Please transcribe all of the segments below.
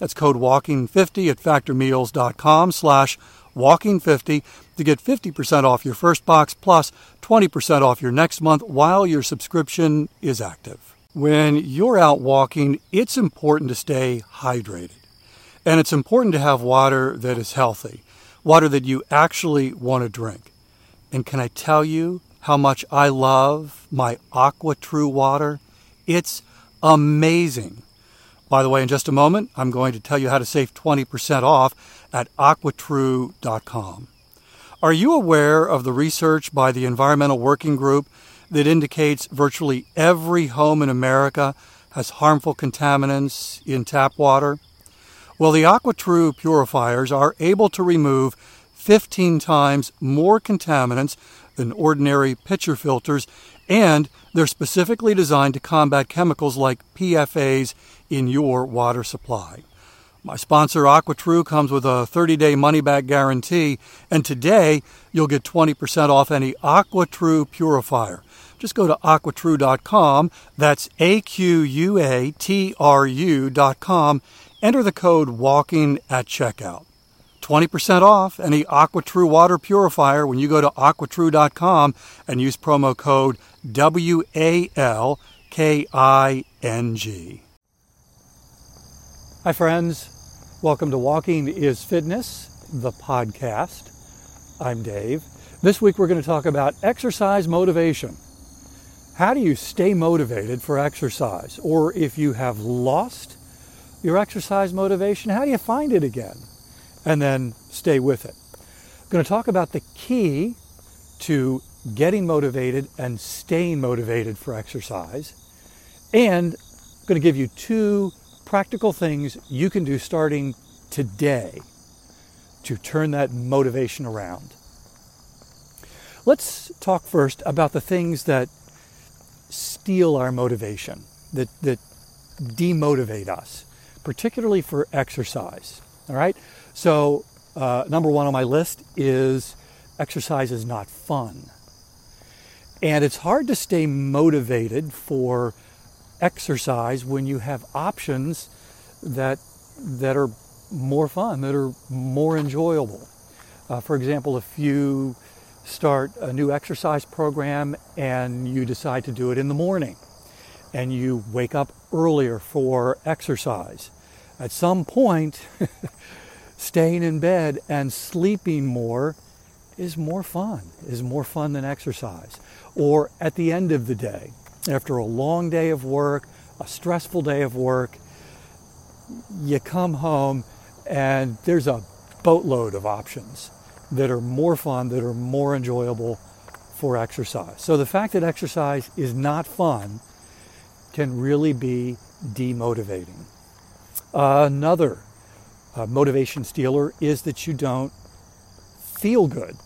That's code WALKING50 at factormeals.com slash WALKING50 to get 50% off your first box plus 20% off your next month while your subscription is active. When you're out walking, it's important to stay hydrated. And it's important to have water that is healthy, water that you actually want to drink. And can I tell you how much I love my AquaTru water? It's amazing. By the way, in just a moment, I'm going to tell you how to save 20% off at aquatru.com. Are you aware of the research by the Environmental Working Group that indicates virtually every home in America has harmful contaminants in tap water? Well, the AquaTru purifiers are able to remove 15 times more contaminants than ordinary pitcher filters, and they're specifically designed to combat chemicals like PFAS in your water supply. My sponsor, AquaTru, comes with a 30 day money back guarantee, and today you'll get 20% off any AquaTru purifier. Just go to aquatru.com, that's A Q U A T R U.com, enter the code WALKING at checkout. 20% off any AquaTru water purifier when you go to aquatru.com and use promo code W A L K I N G. Hi, friends. Welcome to Walking is Fitness, the podcast. I'm Dave. This week we're going to talk about exercise motivation. How do you stay motivated for exercise? Or if you have lost your exercise motivation, how do you find it again? And then stay with it. I'm going to talk about the key to getting motivated and staying motivated for exercise. And I'm going to give you two practical things you can do starting today to turn that motivation around. Let's talk first about the things that steal our motivation, that, that demotivate us, particularly for exercise. All right? So, uh, number one on my list is exercise is not fun. And it's hard to stay motivated for exercise when you have options that that are more fun, that are more enjoyable. Uh, for example, if you start a new exercise program and you decide to do it in the morning and you wake up earlier for exercise, at some point, staying in bed and sleeping more is more fun, is more fun than exercise. Or at the end of the day, after a long day of work, a stressful day of work, you come home and there's a boatload of options that are more fun, that are more enjoyable for exercise. So the fact that exercise is not fun can really be demotivating. Uh, another uh, motivation stealer is that you don't feel good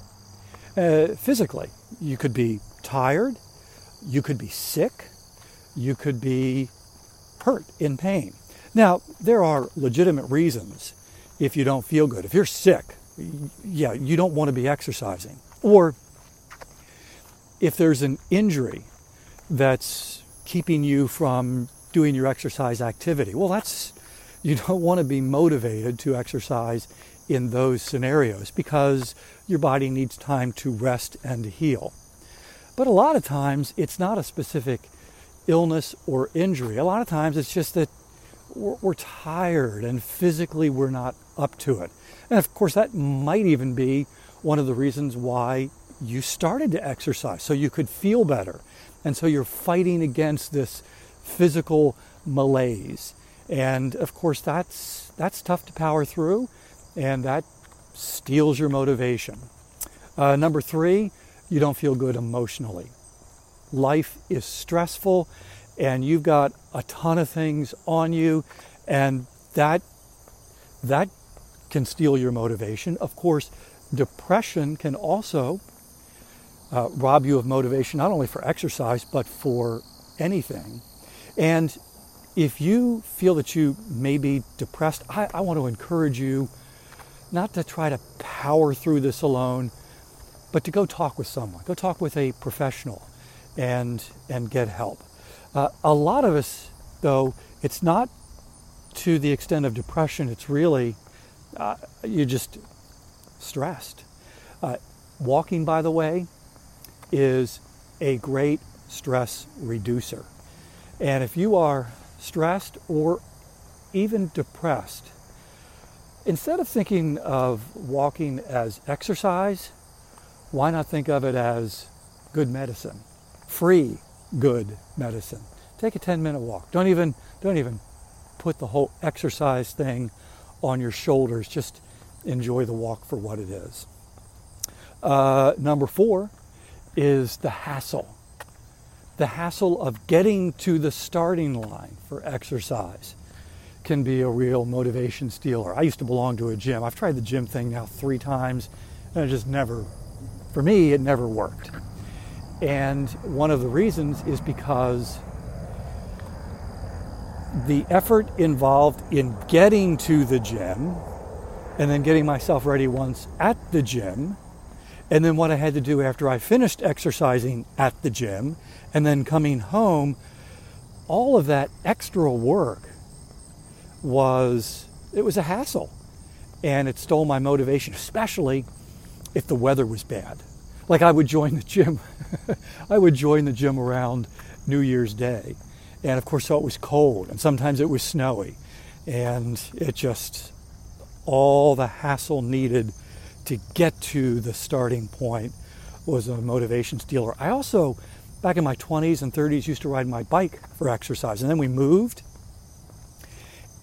uh, physically. You could be tired, you could be sick, you could be hurt, in pain. Now, there are legitimate reasons if you don't feel good. If you're sick, yeah, you don't want to be exercising. Or if there's an injury that's keeping you from doing your exercise activity, well, that's you don't want to be motivated to exercise in those scenarios because your body needs time to rest and heal. But a lot of times it's not a specific illness or injury. A lot of times it's just that we're, we're tired and physically we're not up to it. And of course, that might even be one of the reasons why you started to exercise, so you could feel better. And so you're fighting against this physical malaise. And of course, that's, that's tough to power through, and that steals your motivation. Uh, number three, you don't feel good emotionally. Life is stressful, and you've got a ton of things on you, and that that can steal your motivation. Of course, depression can also uh, rob you of motivation, not only for exercise but for anything. And if you feel that you may be depressed, I, I want to encourage you not to try to power through this alone, but to go talk with someone. Go talk with a professional and, and get help. Uh, a lot of us, though, it's not to the extent of depression, it's really uh, you're just stressed. Uh, walking, by the way, is a great stress reducer. And if you are stressed or even depressed, instead of thinking of walking as exercise, why not think of it as good medicine, free good medicine? Take a 10 minute walk. Don't even, don't even put the whole exercise thing on your shoulders. Just enjoy the walk for what it is. Uh, number four is the hassle. The hassle of getting to the starting line for exercise can be a real motivation stealer. I used to belong to a gym. I've tried the gym thing now three times, and I just never, for me, it never worked. And one of the reasons is because the effort involved in getting to the gym and then getting myself ready once at the gym, and then what I had to do after I finished exercising at the gym, and then coming home, all of that extra work was it was a hassle and it stole my motivation especially if the weather was bad like i would join the gym i would join the gym around new year's day and of course, so it was cold, and sometimes it was snowy. And it just, all the hassle needed to get to the starting point was a motivation stealer. I also, back in my 20s and 30s, used to ride my bike for exercise. And then we moved.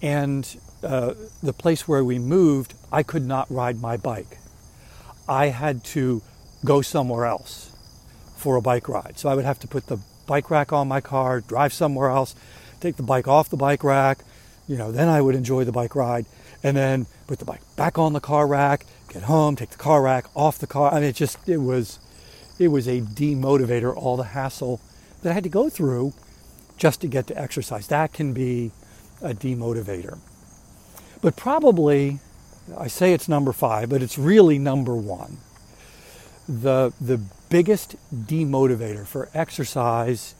And uh, the place where we moved, I could not ride my bike. I had to go somewhere else for a bike ride. So I would have to put the bike rack on my car, drive somewhere else, take the bike off the bike rack, you know, then I would enjoy the bike ride and then put the bike back on the car rack, get home, take the car rack off the car. I mean, it just, it was, it was a demotivator, all the hassle that I had to go through just to get to exercise. That can be a demotivator. But probably, I say it's number five, but it's really number one. The, the biggest demotivator for exercise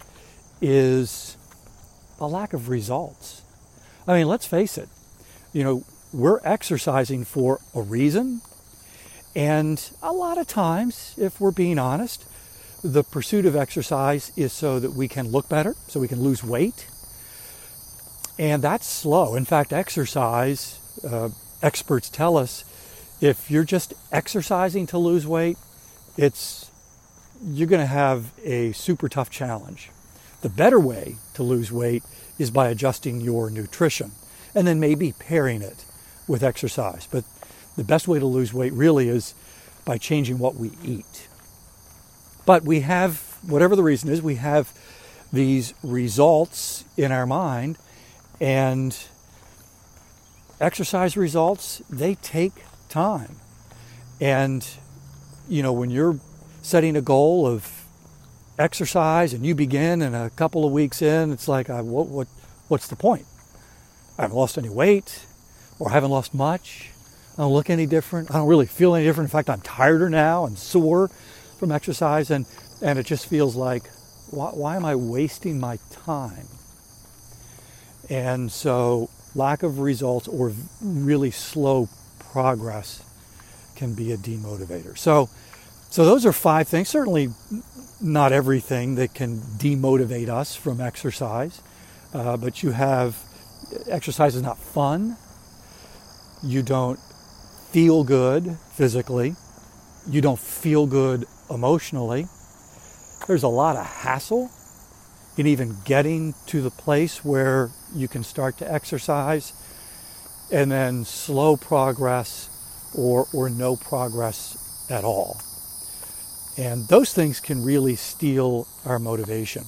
is a lack of results. I mean, let's face it, you know, we're exercising for a reason. And a lot of times, if we're being honest, the pursuit of exercise is so that we can look better, so we can lose weight. And that's slow. In fact, exercise, uh, experts tell us, if you're just exercising to lose weight, it's you're going to have a super tough challenge. The better way to lose weight is by adjusting your nutrition and then maybe pairing it with exercise. But the best way to lose weight really is by changing what we eat. But we have, whatever the reason is, we have these results in our mind, and exercise results, they take time. And, you know, when you're setting a goal of exercise and you begin and a couple of weeks in it's like uh, what, what what's the point? I haven't lost any weight or I haven't lost much. I don't look any different. I don't really feel any different. In fact i'm tireder now and sore from exercise. And and it just feels like why, why am i wasting my time and so lack of results or really slow progress can be a demotivator so so those are five things. Certainly not everything that can demotivate us from exercise, uh, but you have exercise is not fun. You don't feel good physically. You don't feel good emotionally. There's a lot of hassle in even getting to the place where you can start to exercise, and then slow progress or, or no progress at all. And those things can really steal our motivation.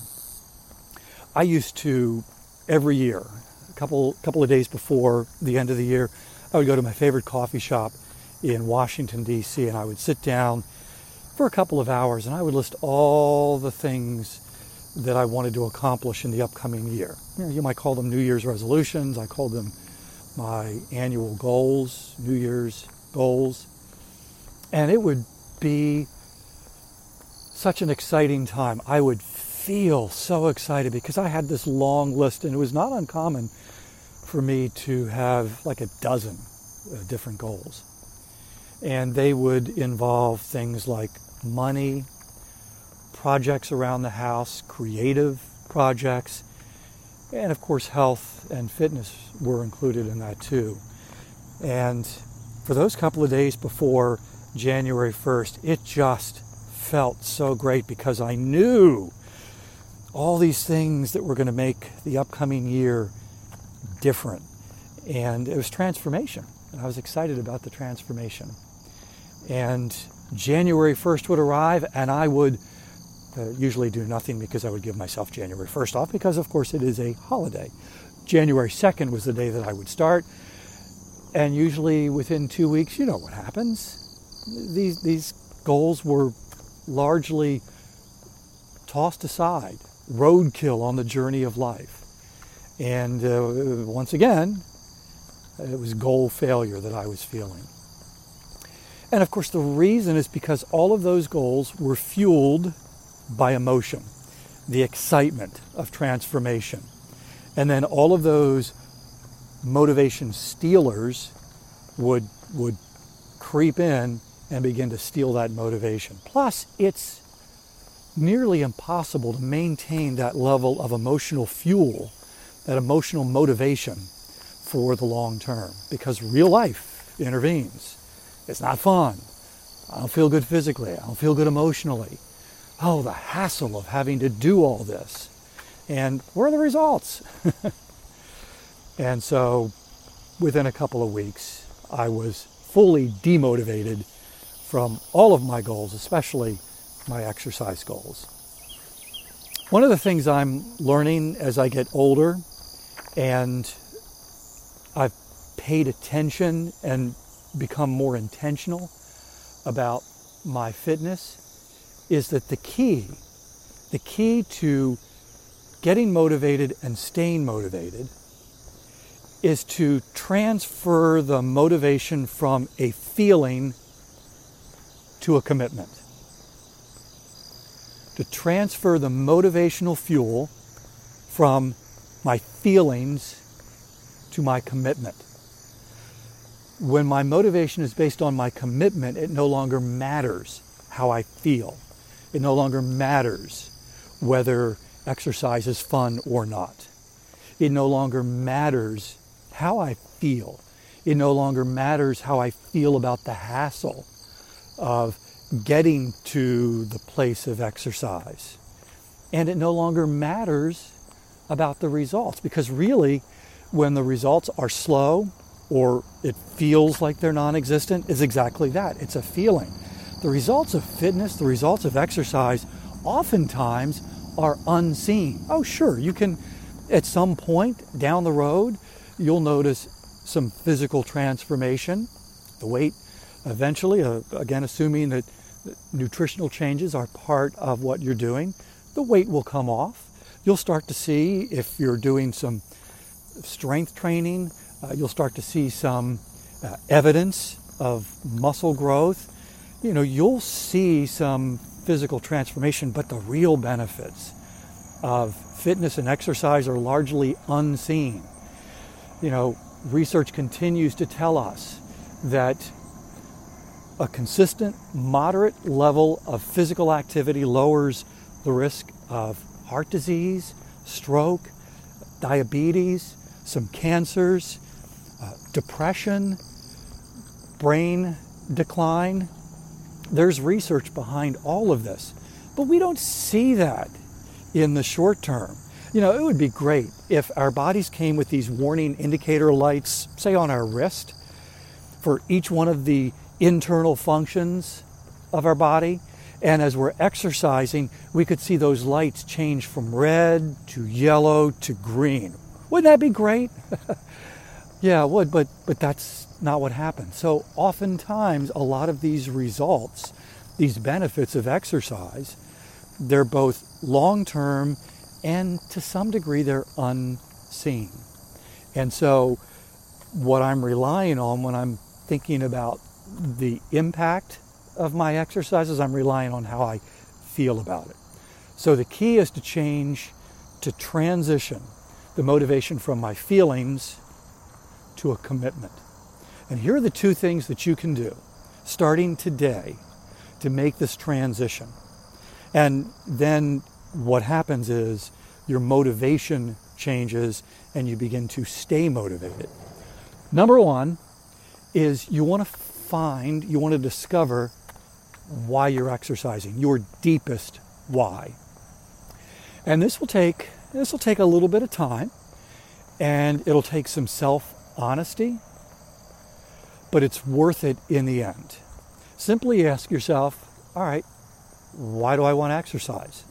I used to every year, a couple couple of days before the end of the year, I would go to my favorite coffee shop in Washington D.C. and I would sit down for a couple of hours and I would list all the things that I wanted to accomplish in the upcoming year. You, know, you might call them New Year's resolutions. I called them my annual goals, New Year's goals. And it would be such an exciting time. I would feel so excited because I had this long list, and it was not uncommon for me to have like a dozen uh, different goals. And they would involve things like money, projects around the house, creative projects, and of course, health and fitness were included in that too. And for those couple of days before January 1st, it just felt so great because I knew all these things that were going to make the upcoming year different. And it was transformation. And I was excited about the transformation. And January 1st would arrive, and I would uh, usually do nothing because I would give myself January 1st off because, of course, it is a holiday. January 2nd was the day that I would start. And usually within two weeks, you know what happens. These, these goals were largely tossed aside, roadkill on the journey of life. And uh, once again, it was goal failure that I was feeling. And of course, the reason is because all of those goals were fueled by emotion, the excitement of transformation. And then all of those motivation stealers would, would creep in and begin to steal that motivation. Plus, it's nearly impossible to maintain that level of emotional fuel, that emotional motivation for the long term because real life intervenes. It's not fun. I don't feel good physically. I don't feel good emotionally. Oh, the hassle of having to do all this. And where are the results? and so within a couple of weeks, I was fully demotivated from all of my goals, especially my exercise goals. One of the things I'm learning as I get older and I've paid attention and become more intentional about my fitness is that the key, the key to getting motivated and staying motivated is to transfer the motivation from a feeling to a commitment. To transfer the motivational fuel from my feelings to my commitment. When my motivation is based on my commitment, it no longer matters how I feel. It no longer matters whether exercise is fun or not. It no longer matters how I feel. It no longer matters how I feel about the hassle of getting to the place of exercise. And it no longer matters about the results because really, when the results are slow or it feels like they're non existent, is exactly that. It's a feeling. The results of fitness, the results of exercise, oftentimes are unseen. Oh, sure, you can, at some point down the road, you'll notice some physical transformation. The weight eventually, uh, again, assuming that nutritional changes are part of what you're doing, the weight will come off. You'll start to see if you're doing some strength training, uh, you'll start to see some uh, evidence of muscle growth. You know, you'll see some physical transformation, but the real benefits of fitness and exercise are largely unseen. You know, research continues to tell us that a consistent, moderate level of physical activity lowers the risk of heart disease, stroke, diabetes, some cancers, uh, depression, brain decline. There's research behind all of this, but we don't see that in the short term. You know, it would be great if our bodies came with these warning indicator lights, say on our wrist, for each one of the internal functions of our body. And as we're exercising, we could see those lights change from red to yellow to green. Wouldn't that be great? yeah, it would, but, but that's not what happens. So, oftentimes, a lot of these results, these benefits of exercise, they're both long term and to some degree they're unseen. And so, what I'm relying on when I'm thinking about the impact of my exercises, I'm relying on how I feel about it. So, the key is to change, to transition the motivation from my feelings to a commitment. And here are the two things that you can do starting today to make this transition. And then what happens is your motivation changes and you begin to stay motivated. Number one is you want to find, you want to discover why you're exercising, your deepest why. And this will take this will take a little bit of time and it'll take some self-honesty, but it's worth it in the end. Simply ask yourself, all right, why do I want to exercise?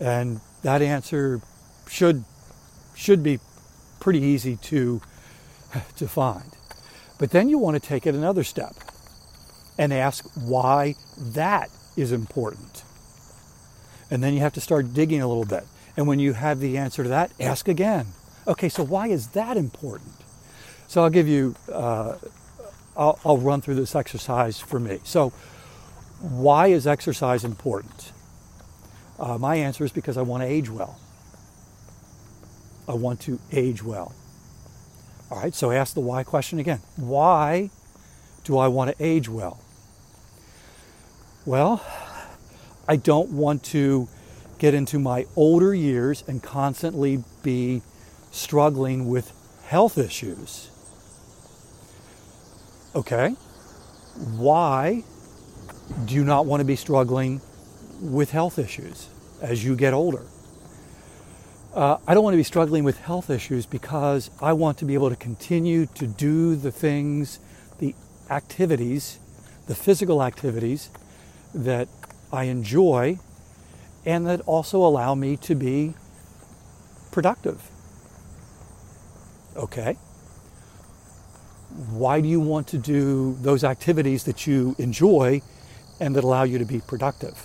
And that answer should should be pretty easy to to find. But then you want to take it another step and ask why that is important. And then you have to start digging a little bit. And when you have the answer to that, ask again. Okay, so why is that important? So I'll give you, uh, I'll, I'll run through this exercise for me. So, why is exercise important? Uh, my answer is because I want to age well. I want to age well. All right, so ask the why question again. Why do I want to age well? Well, I don't want to get into my older years and constantly be struggling with health issues. Okay, why do you not want to be struggling with health issues as you get older? Uh, I don't want to be struggling with health issues because I want to be able to continue to do the things, the activities, the physical activities that I enjoy and that also allow me to be productive. Okay? Why do you want to do those activities that you enjoy and that allow you to be productive?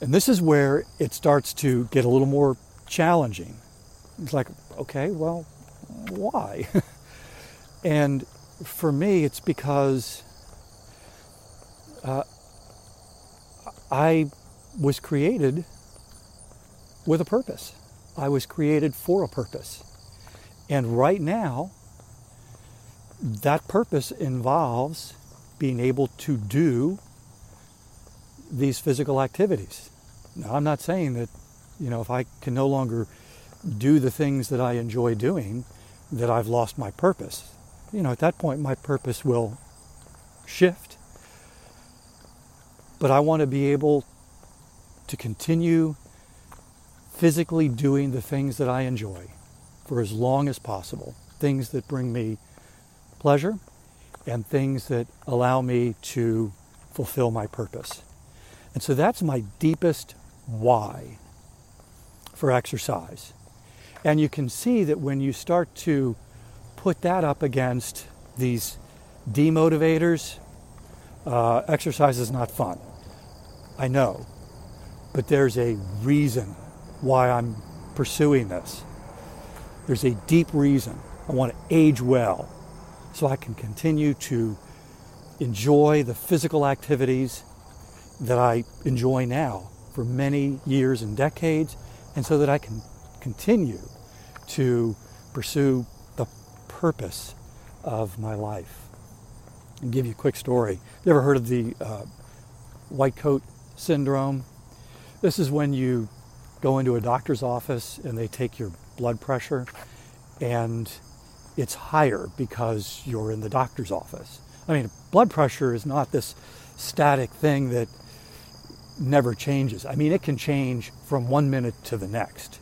And this is where it starts to get a little more challenging. It's like, okay, well, why? and for me, it's because uh, I was created with a purpose. I was created for a purpose. And right now, that purpose involves being able to do these physical activities. Now, I'm not saying that, you know, if I can no longer do the things that I enjoy doing, that I've lost my purpose. You know, at that point, my purpose will shift. But I want to be able to continue physically doing the things that I enjoy for as long as possible, things that bring me pleasure and things that allow me to fulfill my purpose. And so that's my deepest why for exercise. And you can see that when you start to put that up against these demotivators, uh, exercise is not fun. I know. But there's a reason why I'm pursuing this. There's a deep reason. I want to age well so I can continue to enjoy the physical activities that I enjoy now for many years and decades, and so that I can continue to pursue the purpose of my life. And give you a quick story. You ever heard of the uh, white coat syndrome? This is when you go into a doctor's office and they take your blood pressure and it's higher because you're in the doctor's office. I mean, blood pressure is not this static thing that never changes. I mean, it can change from one minute to the next.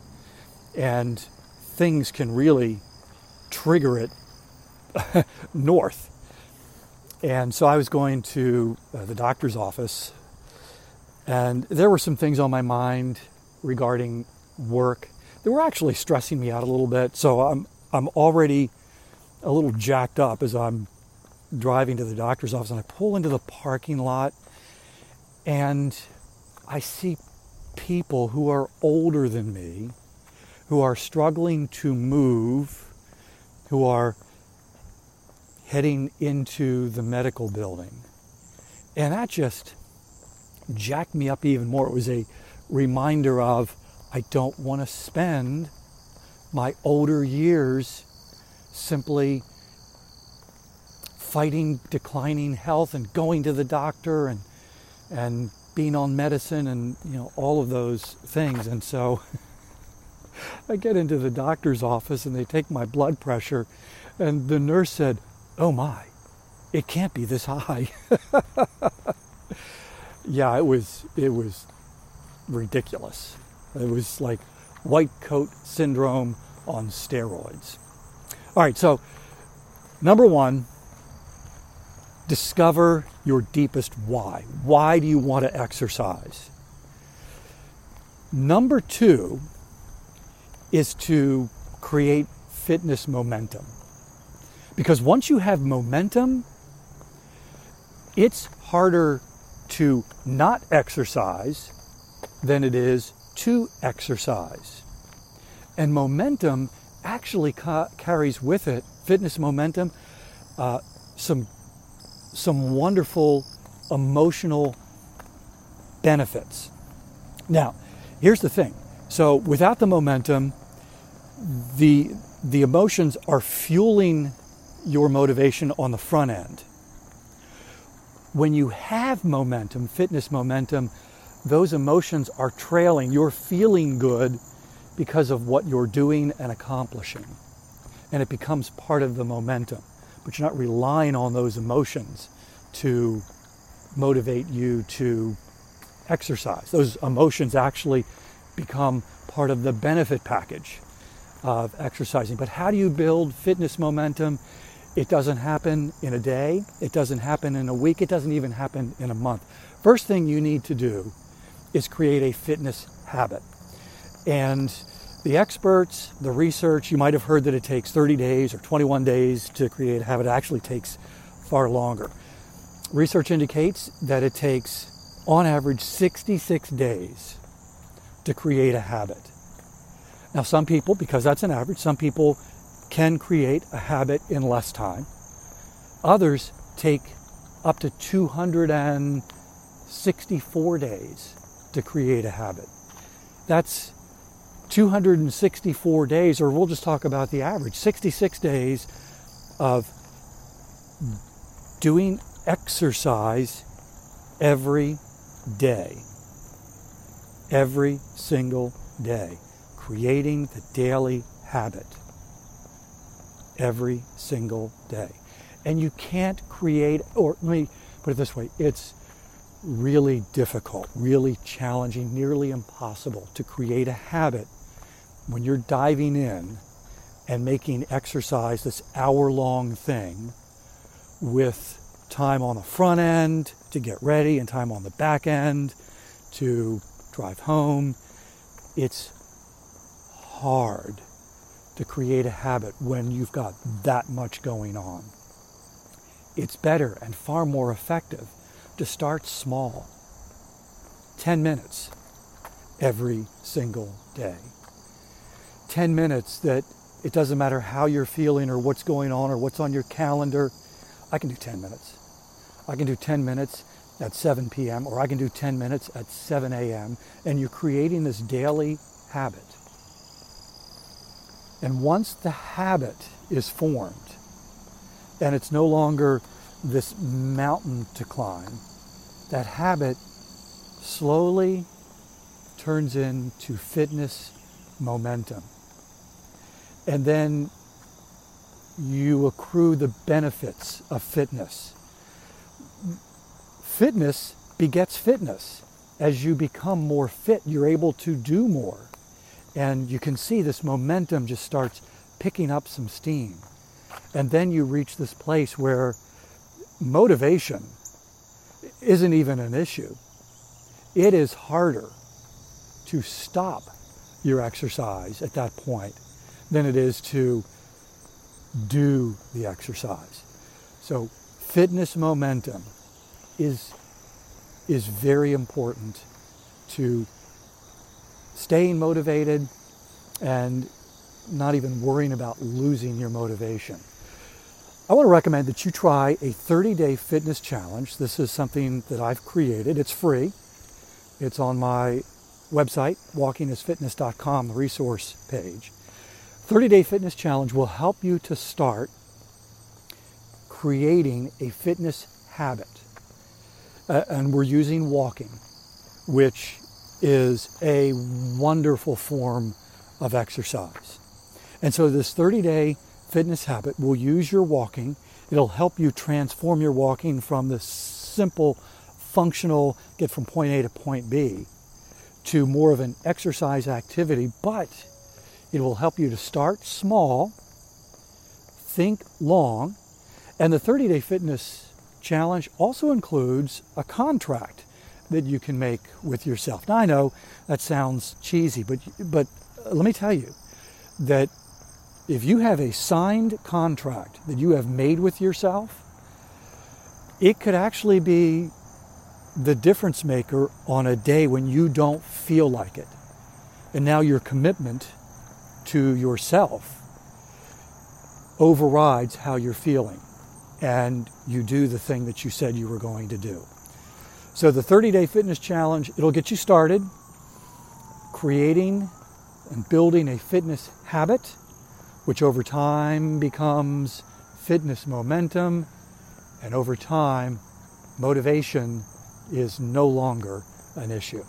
And things can really trigger it north. And so I was going to uh, the doctor's office, and there were some things on my mind regarding work that were actually stressing me out a little bit. So I'm I'm already a little jacked up as I'm driving to the doctor's office, and I pull into the parking lot, and I see people who are older than me, who are struggling to move, who are heading into the medical building. And that just jacked me up even more. It was a reminder of I don't want to spend my older years simply fighting declining health and going to the doctor and and being on medicine and you know all of those things and so I get into the doctor's office and they take my blood pressure and the nurse said oh my, it can't be this high. yeah, it was it was ridiculous. It was like white coat syndrome on steroids. All right, so number one, discover your deepest why. Why do you want to exercise? Number two is to create fitness momentum. Because once you have momentum, it's harder to not exercise than it is to exercise. And momentum actually ca- carries with it, fitness momentum, uh, some, some wonderful emotional benefits. Now, here's the thing. So without the momentum, the, the emotions are fueling your motivation on the front end. When you have momentum, fitness momentum, those emotions are trailing. You're feeling good because of what you're doing and accomplishing. And it becomes part of the momentum. But you're not relying on those emotions to motivate you to exercise. Those emotions actually become part of the benefit package of exercising. But how do you build fitness momentum? It doesn't happen in a day. It doesn't happen in a week. It doesn't even happen in a month. First thing you need to do is create a fitness habit. And the experts, the research, you might have heard that it takes 30 days or 21 days to create a habit. It actually takes far longer. Research indicates that it takes, on average, 66 days to create a habit. Now, some people, because that's an average, some people can create a habit in less time. Others take up to 264 days to create a habit. That's 264 days, or we'll just talk about the average 66 days of doing exercise every day. Every single day. Creating the daily habit every single day. And you can't create, or let me put it this way it's really difficult, really challenging, nearly impossible to create a habit when you're diving in and making exercise this hour long thing with time on the front end to get ready and time on the back end to drive home. It's hard to create a habit when you've got that much going on. It's better and far more effective to start small 10 minutes every single day. 10 minutes that it doesn't matter how you're feeling or what's going on or what's on your calendar. I can do 10 minutes. I can do 10 minutes at 7 p.m. or I can do 10 minutes at 7 a.m. And you're creating this daily habit. And once the habit is formed, and it's no longer this mountain to climb, that habit slowly turns into fitness momentum. And then you accrue the benefits of fitness. Fitness begets fitness. As you become more fit, you're able to do more. And you can see this momentum just starts picking up some steam. And then you reach this place where motivation isn't even an issue. It is harder to stop your exercise at that point than it is to do the exercise. So fitness momentum is is very important to staying motivated and not even worrying about losing your motivation. I want to recommend that you try a 30 day fitness challenge. This is something that I've created. It's free. It's on my website, walkingisfitness.com, the resource page. 30 day fitness challenge will help you to start creating a fitness habit. Uh, and we're using walking, which is a wonderful form of exercise. And so, this 30 day fitness habit will use your walking. It'll help you transform your walking from the simple, functional, get from point A to point B, to more of an exercise activity, but it will help you to start small, think long, and the 30 day fitness challenge also includes a contract that you can make with yourself. Now, I know that sounds cheesy, but, but let me tell you that if you have a signed contract that you have made with yourself, it could actually be the difference maker on a day when you don't feel like it. And now your commitment to yourself overrides how you're feeling. And you do the thing that you said you were going to do. So the 30 day fitness challenge, it'll get you started creating and building a fitness habit which over time becomes fitness momentum, and over time, motivation is no longer an issue.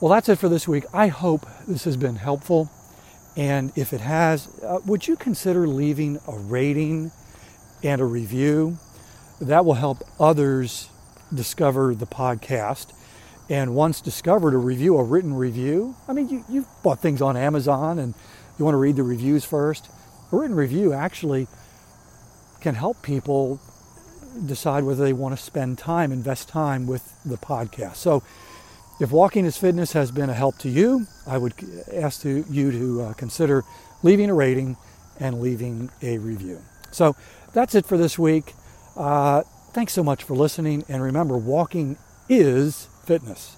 Well, that's it for this week. I hope this has been helpful. And if it has, uh, would you consider leaving a rating and a review? That will help others discover the podcast. And once discovered, a review, a written review. I mean, you, you've bought things on Amazon and you want to read the reviews first? A written review actually can help people decide whether they want to spend time, invest time with the podcast. So, if Walking is Fitness has been a help to you, I would ask to, you to uh, consider leaving a rating and leaving a review. So, that's it for this week. Uh, thanks so much for listening. And remember, walking is fitness.